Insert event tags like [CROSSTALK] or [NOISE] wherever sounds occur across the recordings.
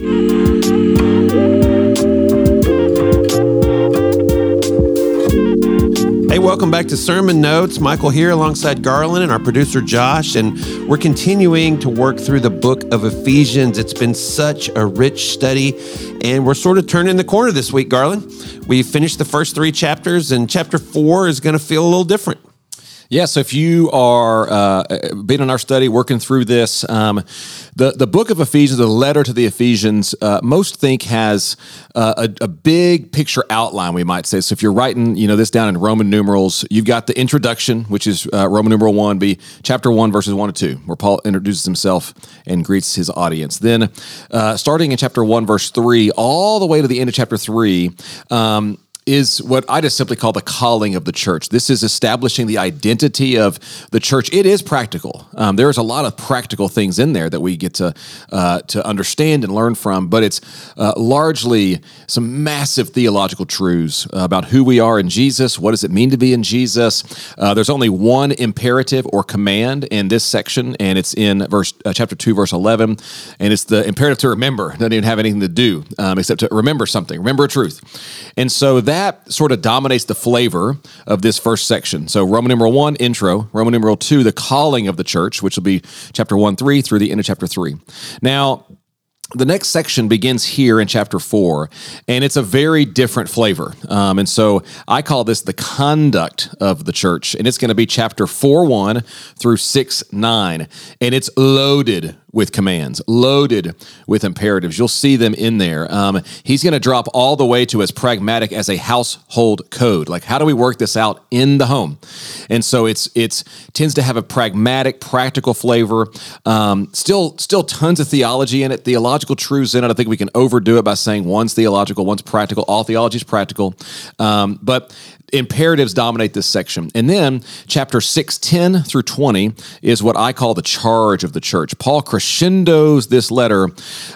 Hey, welcome back to Sermon Notes. Michael here alongside Garland and our producer Josh, and we're continuing to work through the book of Ephesians. It's been such a rich study, and we're sort of turning the corner this week, Garland. We finished the first three chapters, and chapter four is going to feel a little different. Yeah, so if you are uh, been in our study, working through this, um, the the book of Ephesians, the letter to the Ephesians, uh, most think has uh, a, a, big picture outline. We might say. So if you're writing, you know, this down in Roman numerals, you've got the introduction, which is uh, Roman numeral one, be chapter one, verses one to two, where Paul introduces himself and greets his audience. Then, uh, starting in chapter one, verse three, all the way to the end of chapter three. Um, is what I just simply call the calling of the church. This is establishing the identity of the church. It is practical. Um, there's a lot of practical things in there that we get to uh, to understand and learn from, but it's uh, largely some massive theological truths about who we are in Jesus. What does it mean to be in Jesus? Uh, there's only one imperative or command in this section, and it's in verse uh, chapter two, verse eleven, and it's the imperative to remember. It doesn't even have anything to do um, except to remember something, remember a truth, and so that sort of dominates the flavor of this first section. So, Roman numeral one, intro. Roman numeral two, the calling of the church, which will be chapter one, three through the end of chapter three. Now, the next section begins here in chapter four, and it's a very different flavor. Um, and so I call this the conduct of the church, and it's going to be chapter four one through six nine, and it's loaded with commands, loaded with imperatives. You'll see them in there. Um, he's going to drop all the way to as pragmatic as a household code. Like, how do we work this out in the home? And so it's it's tends to have a pragmatic, practical flavor. Um, still, still tons of theology in it, theological truths in it. I think we can overdo it by saying one's theological, one's practical. All theology is practical, um, but imperatives dominate this section. And then chapter 6, 10 through 20 is what I call the charge of the church. Paul crescendos this letter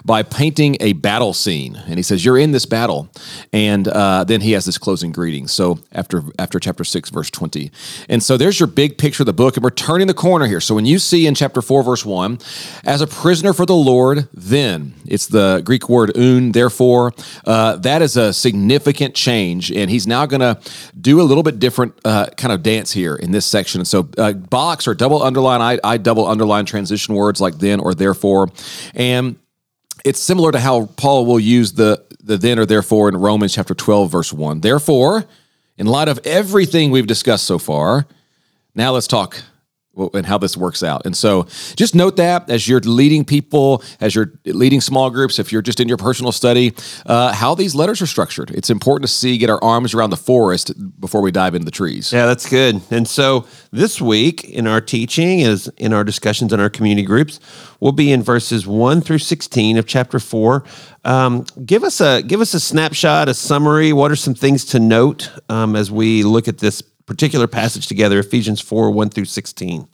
by painting a battle scene. And he says, You're in this battle. And uh, then he has this closing greeting. So after, after chapter 6, verse 20. And so there's your big picture of the book. And we're turning the corner here. So when you see in chapter 4, verse 1, as a prisoner for the Lord, then, it's the Greek word oun, therefore, uh, that is a significant change. And he's now going to do a little bit different uh, kind of dance here in this section. So, uh, box or double underline, I, I double underline transition words like then or therefore. And it's similar to how Paul will use the, the then or therefore in Romans chapter 12, verse 1. Therefore, in light of everything we've discussed so far, now let's talk and how this works out. And so just note that as you're leading people, as you're leading small groups, if you're just in your personal study, uh, how these letters are structured. It's important to see, get our arms around the forest before we dive into the trees. Yeah, that's good. And so this week in our teaching, is in our discussions in our community groups, we'll be in verses 1 through 16 of chapter 4. Um, give us a give us a snapshot, a summary. What are some things to note um, as we look at this particular passage together, Ephesians 4 1 through 16?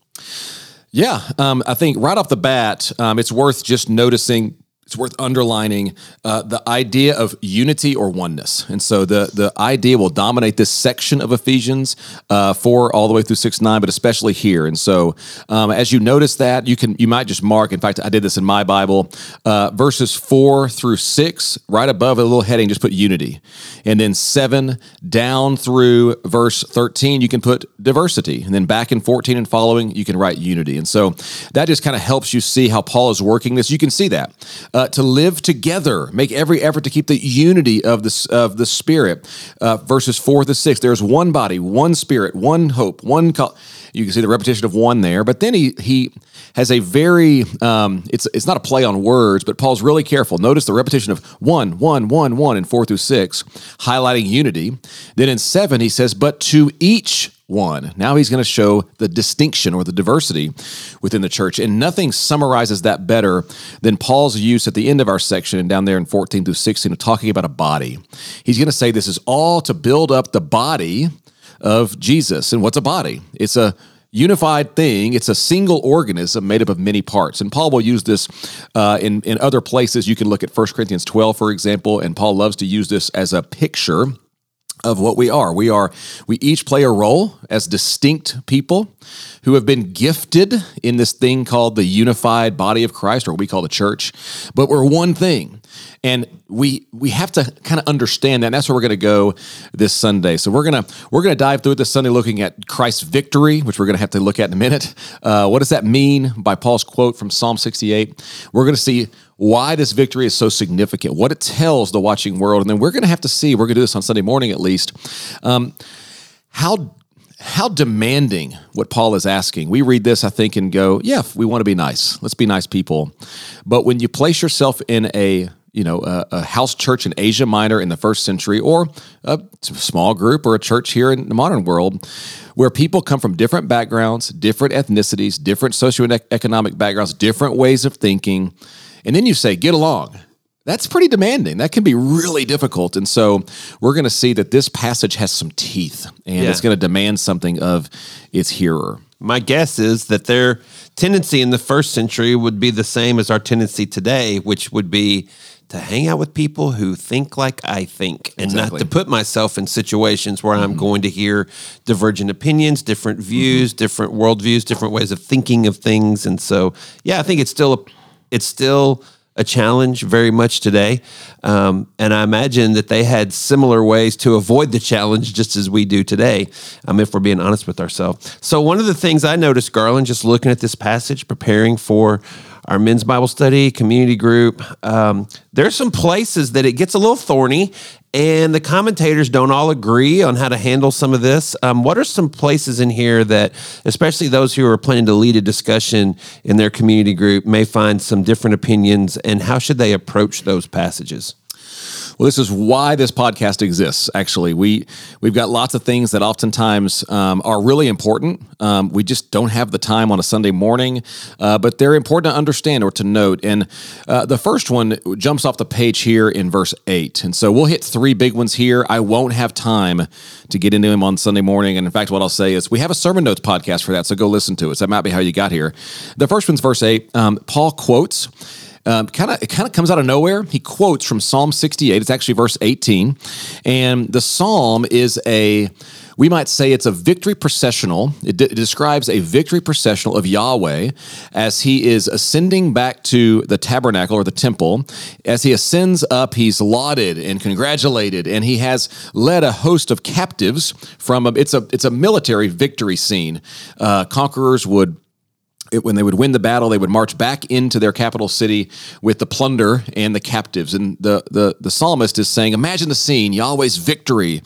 Yeah, um, I think right off the bat, um, it's worth just noticing it's worth underlining uh, the idea of unity or oneness. And so the, the idea will dominate this section of Ephesians uh, 4 all the way through 6 9, but especially here. And so um, as you notice that, you can you might just mark, in fact, I did this in my Bible, uh, verses 4 through 6, right above a little heading, just put unity. And then 7 down through verse 13, you can put diversity. And then back in 14 and following, you can write unity. And so that just kind of helps you see how Paul is working this. You can see that uh, to live together, make every effort to keep the unity of the of the Spirit. Uh, verses four to six. There's one body, one Spirit, one hope, one. Co- you can see the repetition of one there, but then he he has a very um, it's it's not a play on words, but Paul's really careful. Notice the repetition of one, one, one, one in four through six, highlighting unity. Then in seven he says, "But to each one. Now he's going to show the distinction or the diversity within the church. And nothing summarizes that better than Paul's use at the end of our section and down there in 14 through 16 of talking about a body. He's going to say this is all to build up the body of Jesus. And what's a body? It's a unified thing. It's a single organism made up of many parts. And Paul will use this uh, in, in other places. You can look at 1 Corinthians 12, for example, and Paul loves to use this as a picture of what we are. We are we each play a role as distinct people who have been gifted in this thing called the unified body of Christ or what we call the church, but we're one thing. And we we have to kind of understand that. And that's where we're going to go this Sunday. So we're gonna we're gonna dive through it this Sunday, looking at Christ's victory, which we're going to have to look at in a minute. Uh, what does that mean by Paul's quote from Psalm 68? We're going to see why this victory is so significant, what it tells the watching world, and then we're going to have to see. We're going to do this on Sunday morning at least. Um, how how demanding what Paul is asking. We read this, I think, and go, yeah, we want to be nice. Let's be nice people. But when you place yourself in a you know a, a, house church in Asia Minor in the first century, or a small group, or a church here in the modern world, where people come from different backgrounds, different ethnicities, different socioeconomic backgrounds, different ways of thinking, and then you say, "Get along." That's pretty demanding. That can be really difficult. And so we're going to see that this passage has some teeth and yeah. it's going to demand something of its hearer. My guess is that their tendency in the first century would be the same as our tendency today, which would be to hang out with people who think like I think and exactly. not to put myself in situations where mm-hmm. I'm going to hear divergent opinions, different views, mm-hmm. different worldviews, different ways of thinking of things. And so, yeah, I think it's still, a, it's still, a challenge very much today. Um, and I imagine that they had similar ways to avoid the challenge just as we do today, um, if we're being honest with ourselves. So, one of the things I noticed, Garland, just looking at this passage, preparing for our men's Bible study, community group, um, there's some places that it gets a little thorny and the commentators don't all agree on how to handle some of this. Um, what are some places in here that, especially those who are planning to lead a discussion in their community group, may find some different opinions, and how should they approach those passages? Well, this is why this podcast exists. Actually, we we've got lots of things that oftentimes um, are really important. Um, we just don't have the time on a Sunday morning, uh, but they're important to understand or to note. And uh, the first one jumps off the page here in verse eight, and so we'll hit three big ones here. I won't have time to get into them on Sunday morning, and in fact, what I'll say is we have a sermon notes podcast for that, so go listen to it. So that might be how you got here. The first one's verse eight. Um, Paul quotes kind of it kind of comes out of nowhere. He quotes from Psalm 68. It's actually verse 18, and the psalm is a we might say it's a victory processional. It, d- it, describes a victory processional of Yahweh as he is ascending back to the tabernacle or the temple. As he ascends up, he's lauded and congratulated, and he has led a host of captives from a, it's a it's a military victory scene. Uh, conquerors would it, when they would win the battle, they would march back into their capital city with the plunder and the captives. And the, the, the psalmist is saying, Imagine the scene Yahweh's victory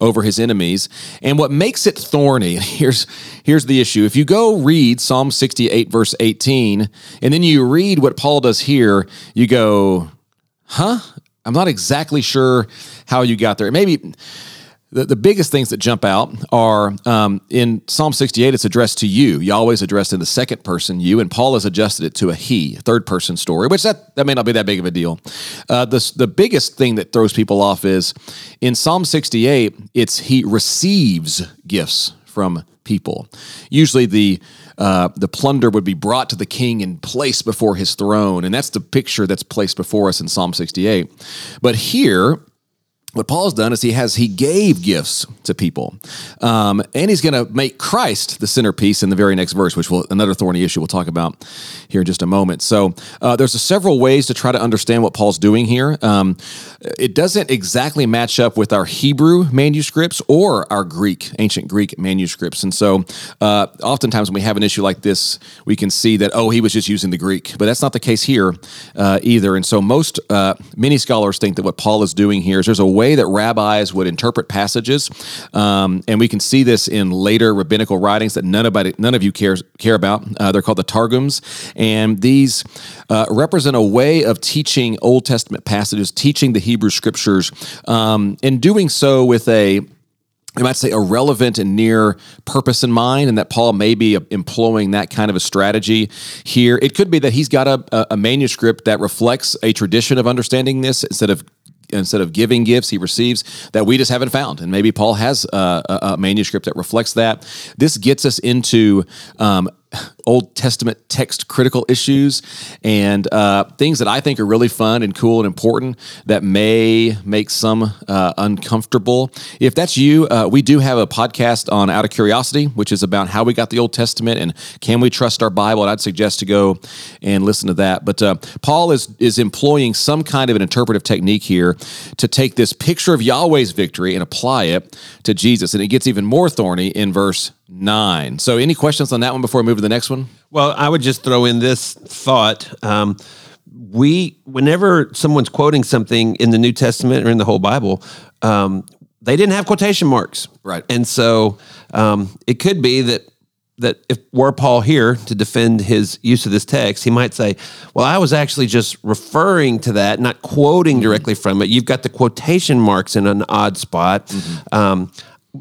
over his enemies. And what makes it thorny, [LAUGHS] here's, here's the issue. If you go read Psalm 68, verse 18, and then you read what Paul does here, you go, Huh? I'm not exactly sure how you got there. Maybe the, the biggest things that jump out are um, in Psalm 68, it's addressed to you. Yahweh's addressed in the second person, you, and Paul has adjusted it to a he, third person story, which that, that may not be that big of a deal. Uh, the, the biggest thing that throws people off is in Psalm 68, it's he receives gifts from people. Usually the uh, the plunder would be brought to the king and placed before his throne, and that's the picture that's placed before us in Psalm 68. But here, what Paul's done is he has he gave gifts to people, um, and he's going to make Christ the centerpiece in the very next verse, which will another thorny issue we'll talk about here in just a moment. So uh, there's several ways to try to understand what Paul's doing here. Um, it doesn't exactly match up with our Hebrew manuscripts or our Greek ancient Greek manuscripts, and so uh, oftentimes when we have an issue like this, we can see that oh he was just using the Greek, but that's not the case here uh, either. And so most uh, many scholars think that what Paul is doing here is there's a way that rabbis would interpret passages, um, and we can see this in later rabbinical writings that none of none of you cares care about. Uh, they're called the targums, and these uh, represent a way of teaching Old Testament passages, teaching the Hebrew Scriptures, um, and doing so with a I might say a relevant and near purpose in mind, and that Paul may be employing that kind of a strategy here. It could be that he's got a, a manuscript that reflects a tradition of understanding this instead of instead of giving gifts, he receives that we just haven't found. And maybe Paul has a, a manuscript that reflects that. This gets us into um, Old Testament text critical issues and uh, things that I think are really fun and cool and important that may make some uh, uncomfortable. If that's you, uh, we do have a podcast on Out of Curiosity, which is about how we got the Old Testament and can we trust our Bible. And I'd suggest to go and listen to that. But uh, Paul is is employing some kind of an interpretive technique here to take this picture of Yahweh's victory and apply it to Jesus, and it gets even more thorny in verse nine. So, any questions on that one before we move to the next one? Well, I would just throw in this thought. Um, we, whenever someone's quoting something in the New Testament or in the whole Bible, um, they didn't have quotation marks, Right. And so um, it could be that that if were Paul here to defend his use of this text, he might say, "Well, I was actually just referring to that, not quoting directly from it. You've got the quotation marks in an odd spot." Um,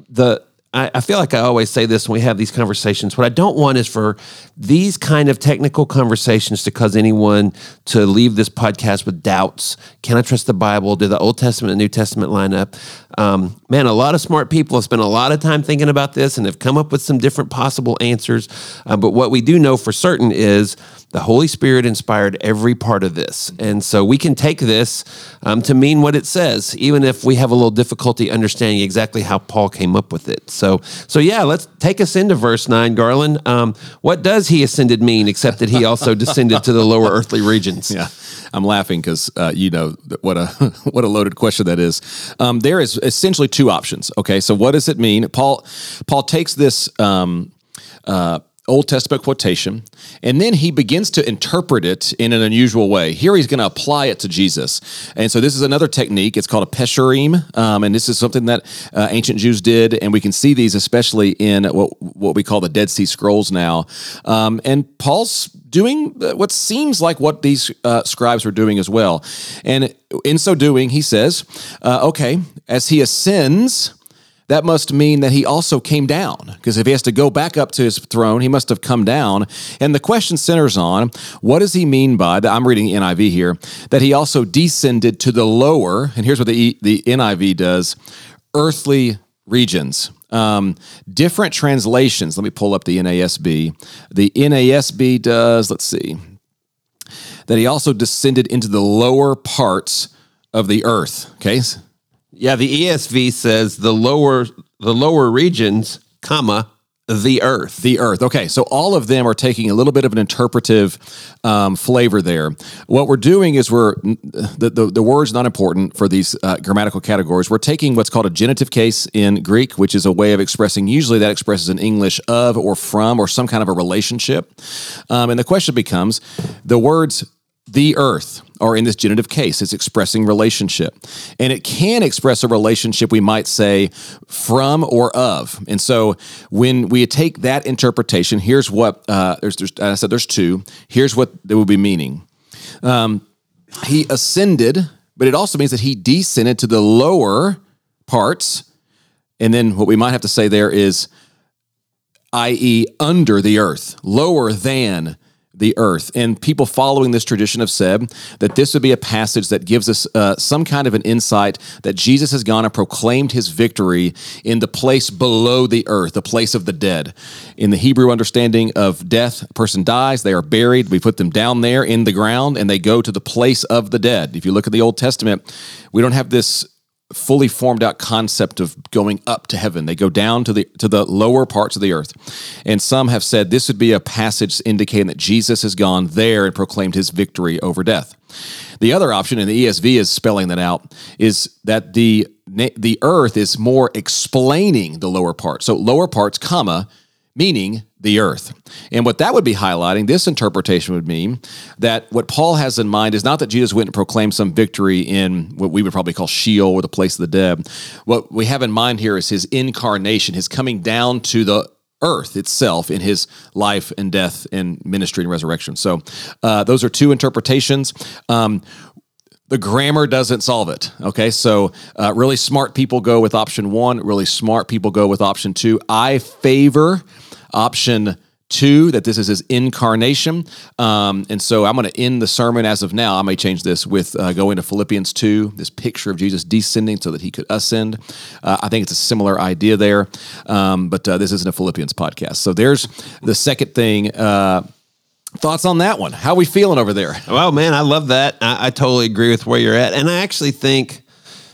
the I, I feel like I always say this when we have these conversations. What I don't want is for these kind of technical conversations to cause anyone to leave this podcast with doubts. Can I trust the Bible? Do the Old Testament and New Testament line up? Um, man, a lot of smart people have spent a lot of time thinking about this and have come up with some different possible answers. Uh, but what we do know for certain is the Holy Spirit inspired every part of this. And so we can take this um, to mean what it says, even if we have a little difficulty understanding exactly how Paul came up with it. So, so so yeah, let's take us into verse 9, Garland. Um, what does he ascended mean, except that he also [LAUGHS] descended to the lower earthly regions? Yeah, I'm laughing because uh, you know what a [LAUGHS] what a loaded question that is. Um, there is essentially two options. Okay, so what does it mean? Paul Paul takes this. Um, uh, Old Testament quotation, and then he begins to interpret it in an unusual way. Here he's going to apply it to Jesus. And so this is another technique. It's called a pesherim, um, and this is something that uh, ancient Jews did, and we can see these especially in what, what we call the Dead Sea Scrolls now. Um, and Paul's doing what seems like what these uh, scribes were doing as well. And in so doing, he says, uh, okay, as he ascends, that must mean that he also came down. Because if he has to go back up to his throne, he must have come down. And the question centers on what does he mean by that? I'm reading NIV here that he also descended to the lower, and here's what the, the NIV does earthly regions. Um, different translations. Let me pull up the NASB. The NASB does, let's see, that he also descended into the lower parts of the earth. Okay. Yeah, the ESV says the lower the lower regions, comma, the earth. The earth. Okay, so all of them are taking a little bit of an interpretive um, flavor there. What we're doing is we're the the, the word's not important for these uh, grammatical categories. We're taking what's called a genitive case in Greek, which is a way of expressing. Usually, that expresses in English of or from or some kind of a relationship. Um, and the question becomes the words the earth, or in this genitive case, it's expressing relationship. And it can express a relationship, we might say, from or of. And so when we take that interpretation, here's what, uh, there's, there's, I said there's two. Here's what they would be meaning. Um, he ascended, but it also means that he descended to the lower parts. And then what we might have to say there is, i.e., under the earth, lower than the earth. And people following this tradition have said that this would be a passage that gives us uh, some kind of an insight that Jesus has gone and proclaimed his victory in the place below the earth, the place of the dead. In the Hebrew understanding of death, a person dies, they are buried, we put them down there in the ground, and they go to the place of the dead. If you look at the Old Testament, we don't have this fully formed out concept of going up to heaven. They go down to the to the lower parts of the earth. And some have said this would be a passage indicating that Jesus has gone there and proclaimed his victory over death. The other option, and the ESV is spelling that out, is that the the earth is more explaining the lower parts. So lower parts, comma, meaning the earth. And what that would be highlighting, this interpretation would mean that what Paul has in mind is not that Jesus went and proclaimed some victory in what we would probably call Sheol or the place of the dead. What we have in mind here is his incarnation, his coming down to the earth itself in his life and death and ministry and resurrection. So uh, those are two interpretations. Um, the grammar doesn't solve it. Okay, so uh, really smart people go with option one. Really smart people go with option two. I favor option two that this is his incarnation. Um, and so I'm going to end the sermon as of now. I may change this with uh, going to Philippians 2, this picture of Jesus descending so that he could ascend. Uh, I think it's a similar idea there, um, but uh, this isn't a Philippians podcast. So there's the second thing. Uh, thoughts on that one? How are we feeling over there? Well, man, I love that. I, I totally agree with where you're at. And I actually think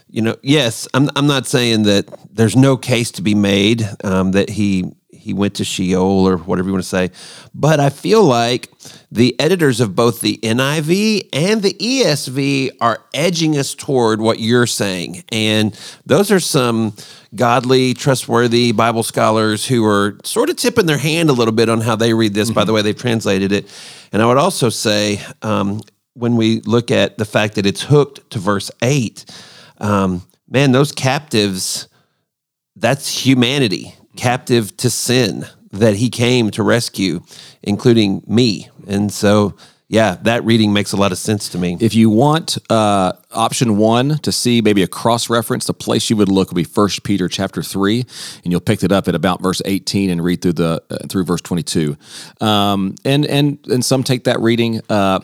you know, yes, I'm I'm not saying that there's no case to be made um, that he he went to Sheol or whatever you want to say. But I feel like the editors of both the NIV and the ESV are edging us toward what you're saying. And those are some godly, trustworthy Bible scholars who are sort of tipping their hand a little bit on how they read this mm-hmm. by the way they've translated it. And I would also say, um, when we look at the fact that it's hooked to verse 8, um, man, those captives, that's humanity captive to sin that he came to rescue, including me. And so, yeah, that reading makes a lot of sense to me. If you want uh, option one to see maybe a cross reference, the place you would look would be First Peter chapter three, and you'll pick it up at about verse eighteen and read through the uh, through verse twenty two. Um, and and and some take that reading. Uh,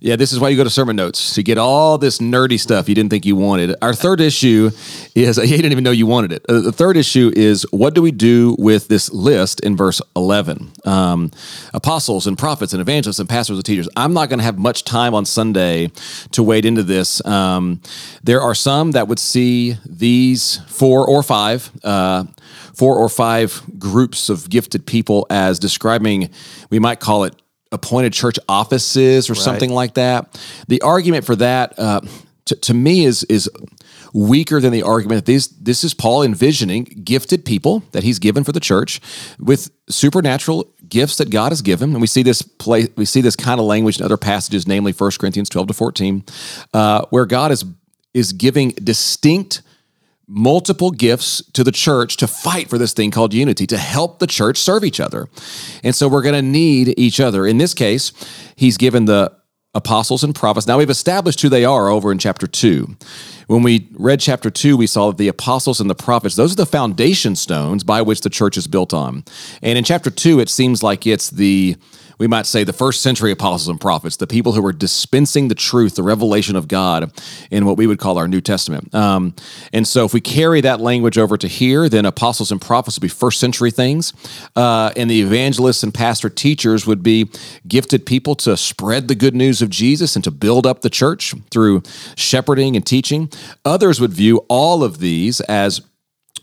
yeah, this is why you go to sermon notes to get all this nerdy stuff you didn't think you wanted. Our third issue is [LAUGHS] you didn't even know you wanted it. Uh, the third issue is what do we do with this list in verse eleven? Um, apostles and prophets and evangelists and pastors and teachers. I'm not going to have much time on Sunday to wade into this. Um, there are some that would see these four or five, uh, four or five groups of gifted people as describing, we might call it appointed church offices or right. something like that. The argument for that, uh, to, to me, is is weaker than the argument that these this is Paul envisioning gifted people that he's given for the church with supernatural gifts that God has given. And we see this play we see this kind of language in other passages, namely 1 Corinthians 12 to 14, uh, where God is is giving distinct multiple gifts to the church to fight for this thing called unity, to help the church serve each other. And so we're going to need each other. In this case, he's given the apostles and prophets. Now we've established who they are over in chapter 2. When we read chapter 2, we saw that the apostles and the prophets, those are the foundation stones by which the church is built on. And in chapter 2, it seems like it's the we might say, the first century apostles and prophets, the people who were dispensing the truth, the revelation of God in what we would call our New Testament. Um, and so, if we carry that language over to here, then apostles and prophets would be first century things. Uh, and the evangelists and pastor teachers would be gifted people to spread the good news of Jesus and to build up the church through shepherding and teaching. Others would view all of these as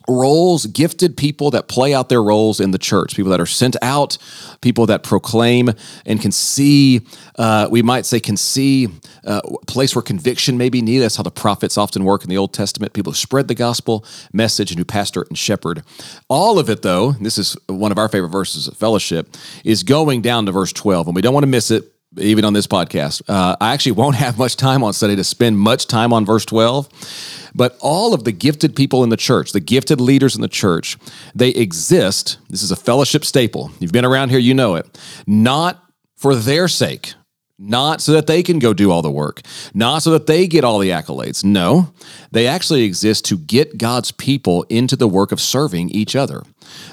roles, gifted people that play out their roles in the church, people that are sent out, people that proclaim and can see, uh, we might say, can see uh, a place where conviction may be needed. That's how the prophets often work in the Old Testament. People who spread the gospel message and who pastor and shepherd. All of it, though, this is one of our favorite verses of fellowship, is going down to verse 12, and we don't want to miss it even on this podcast. Uh, I actually won't [LAUGHS] have much time on Sunday to spend much time on verse 12. But all of the gifted people in the church, the gifted leaders in the church, they exist. This is a fellowship staple. You've been around here, you know it. Not for their sake, not so that they can go do all the work, not so that they get all the accolades. No, they actually exist to get God's people into the work of serving each other.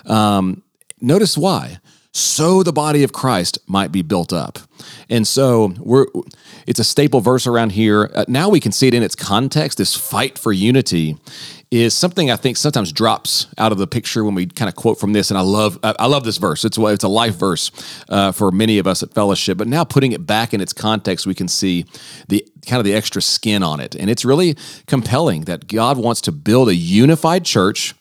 Um, notice why so the body of Christ might be built up. And so we're it's a staple verse around here. Uh, now we can see it in its context. This fight for unity is something I think sometimes drops out of the picture when we kind of quote from this. And I love I love this verse. It's it's a life verse uh, for many of us at Fellowship. But now putting it back in its context, we can see the kind of the extra skin on it, and it's really compelling that God wants to build a unified church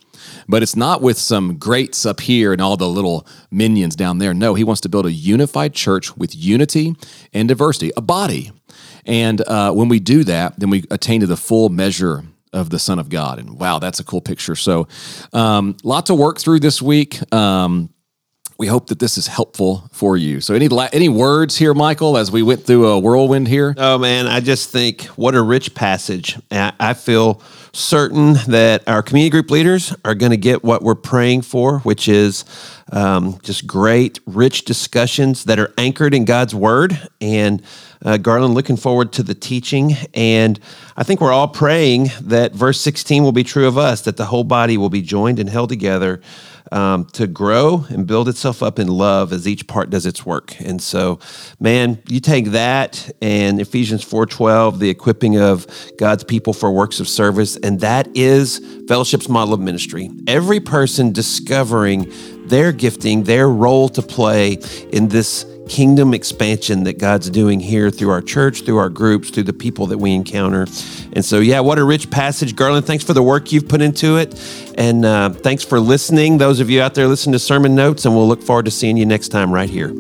but it's not with some greats up here and all the little minions down there. No, he wants to build a unified church with unity and diversity, a body. And uh, when we do that, then we attain to the full measure of the Son of God. And wow, that's a cool picture. So, um, lot to work through this week. Um, we hope that this is helpful for you. So, any any words here, Michael, as we went through a whirlwind here? Oh man, I just think what a rich passage. I feel certain that our community group leaders are going to get what we're praying for, which is um, just great, rich discussions that are anchored in God's Word and Uh, Garland, looking forward to the teaching. And I think we're all praying that verse 16 will be true of us, that the whole body will be joined and held together um, to grow and build itself up in love as each part does its work. And so, man, you take that and Ephesians 4:12, the equipping of God's people for works of service, and that is fellowship's model of ministry. Every person discovering their gifting, their role to play in this kingdom expansion that God's doing here through our church, through our groups, through the people that we encounter. And so, yeah, what a rich passage. Garland, thanks for the work you've put into it. And uh, thanks for listening, those of you out there listen to sermon notes. And we'll look forward to seeing you next time right here.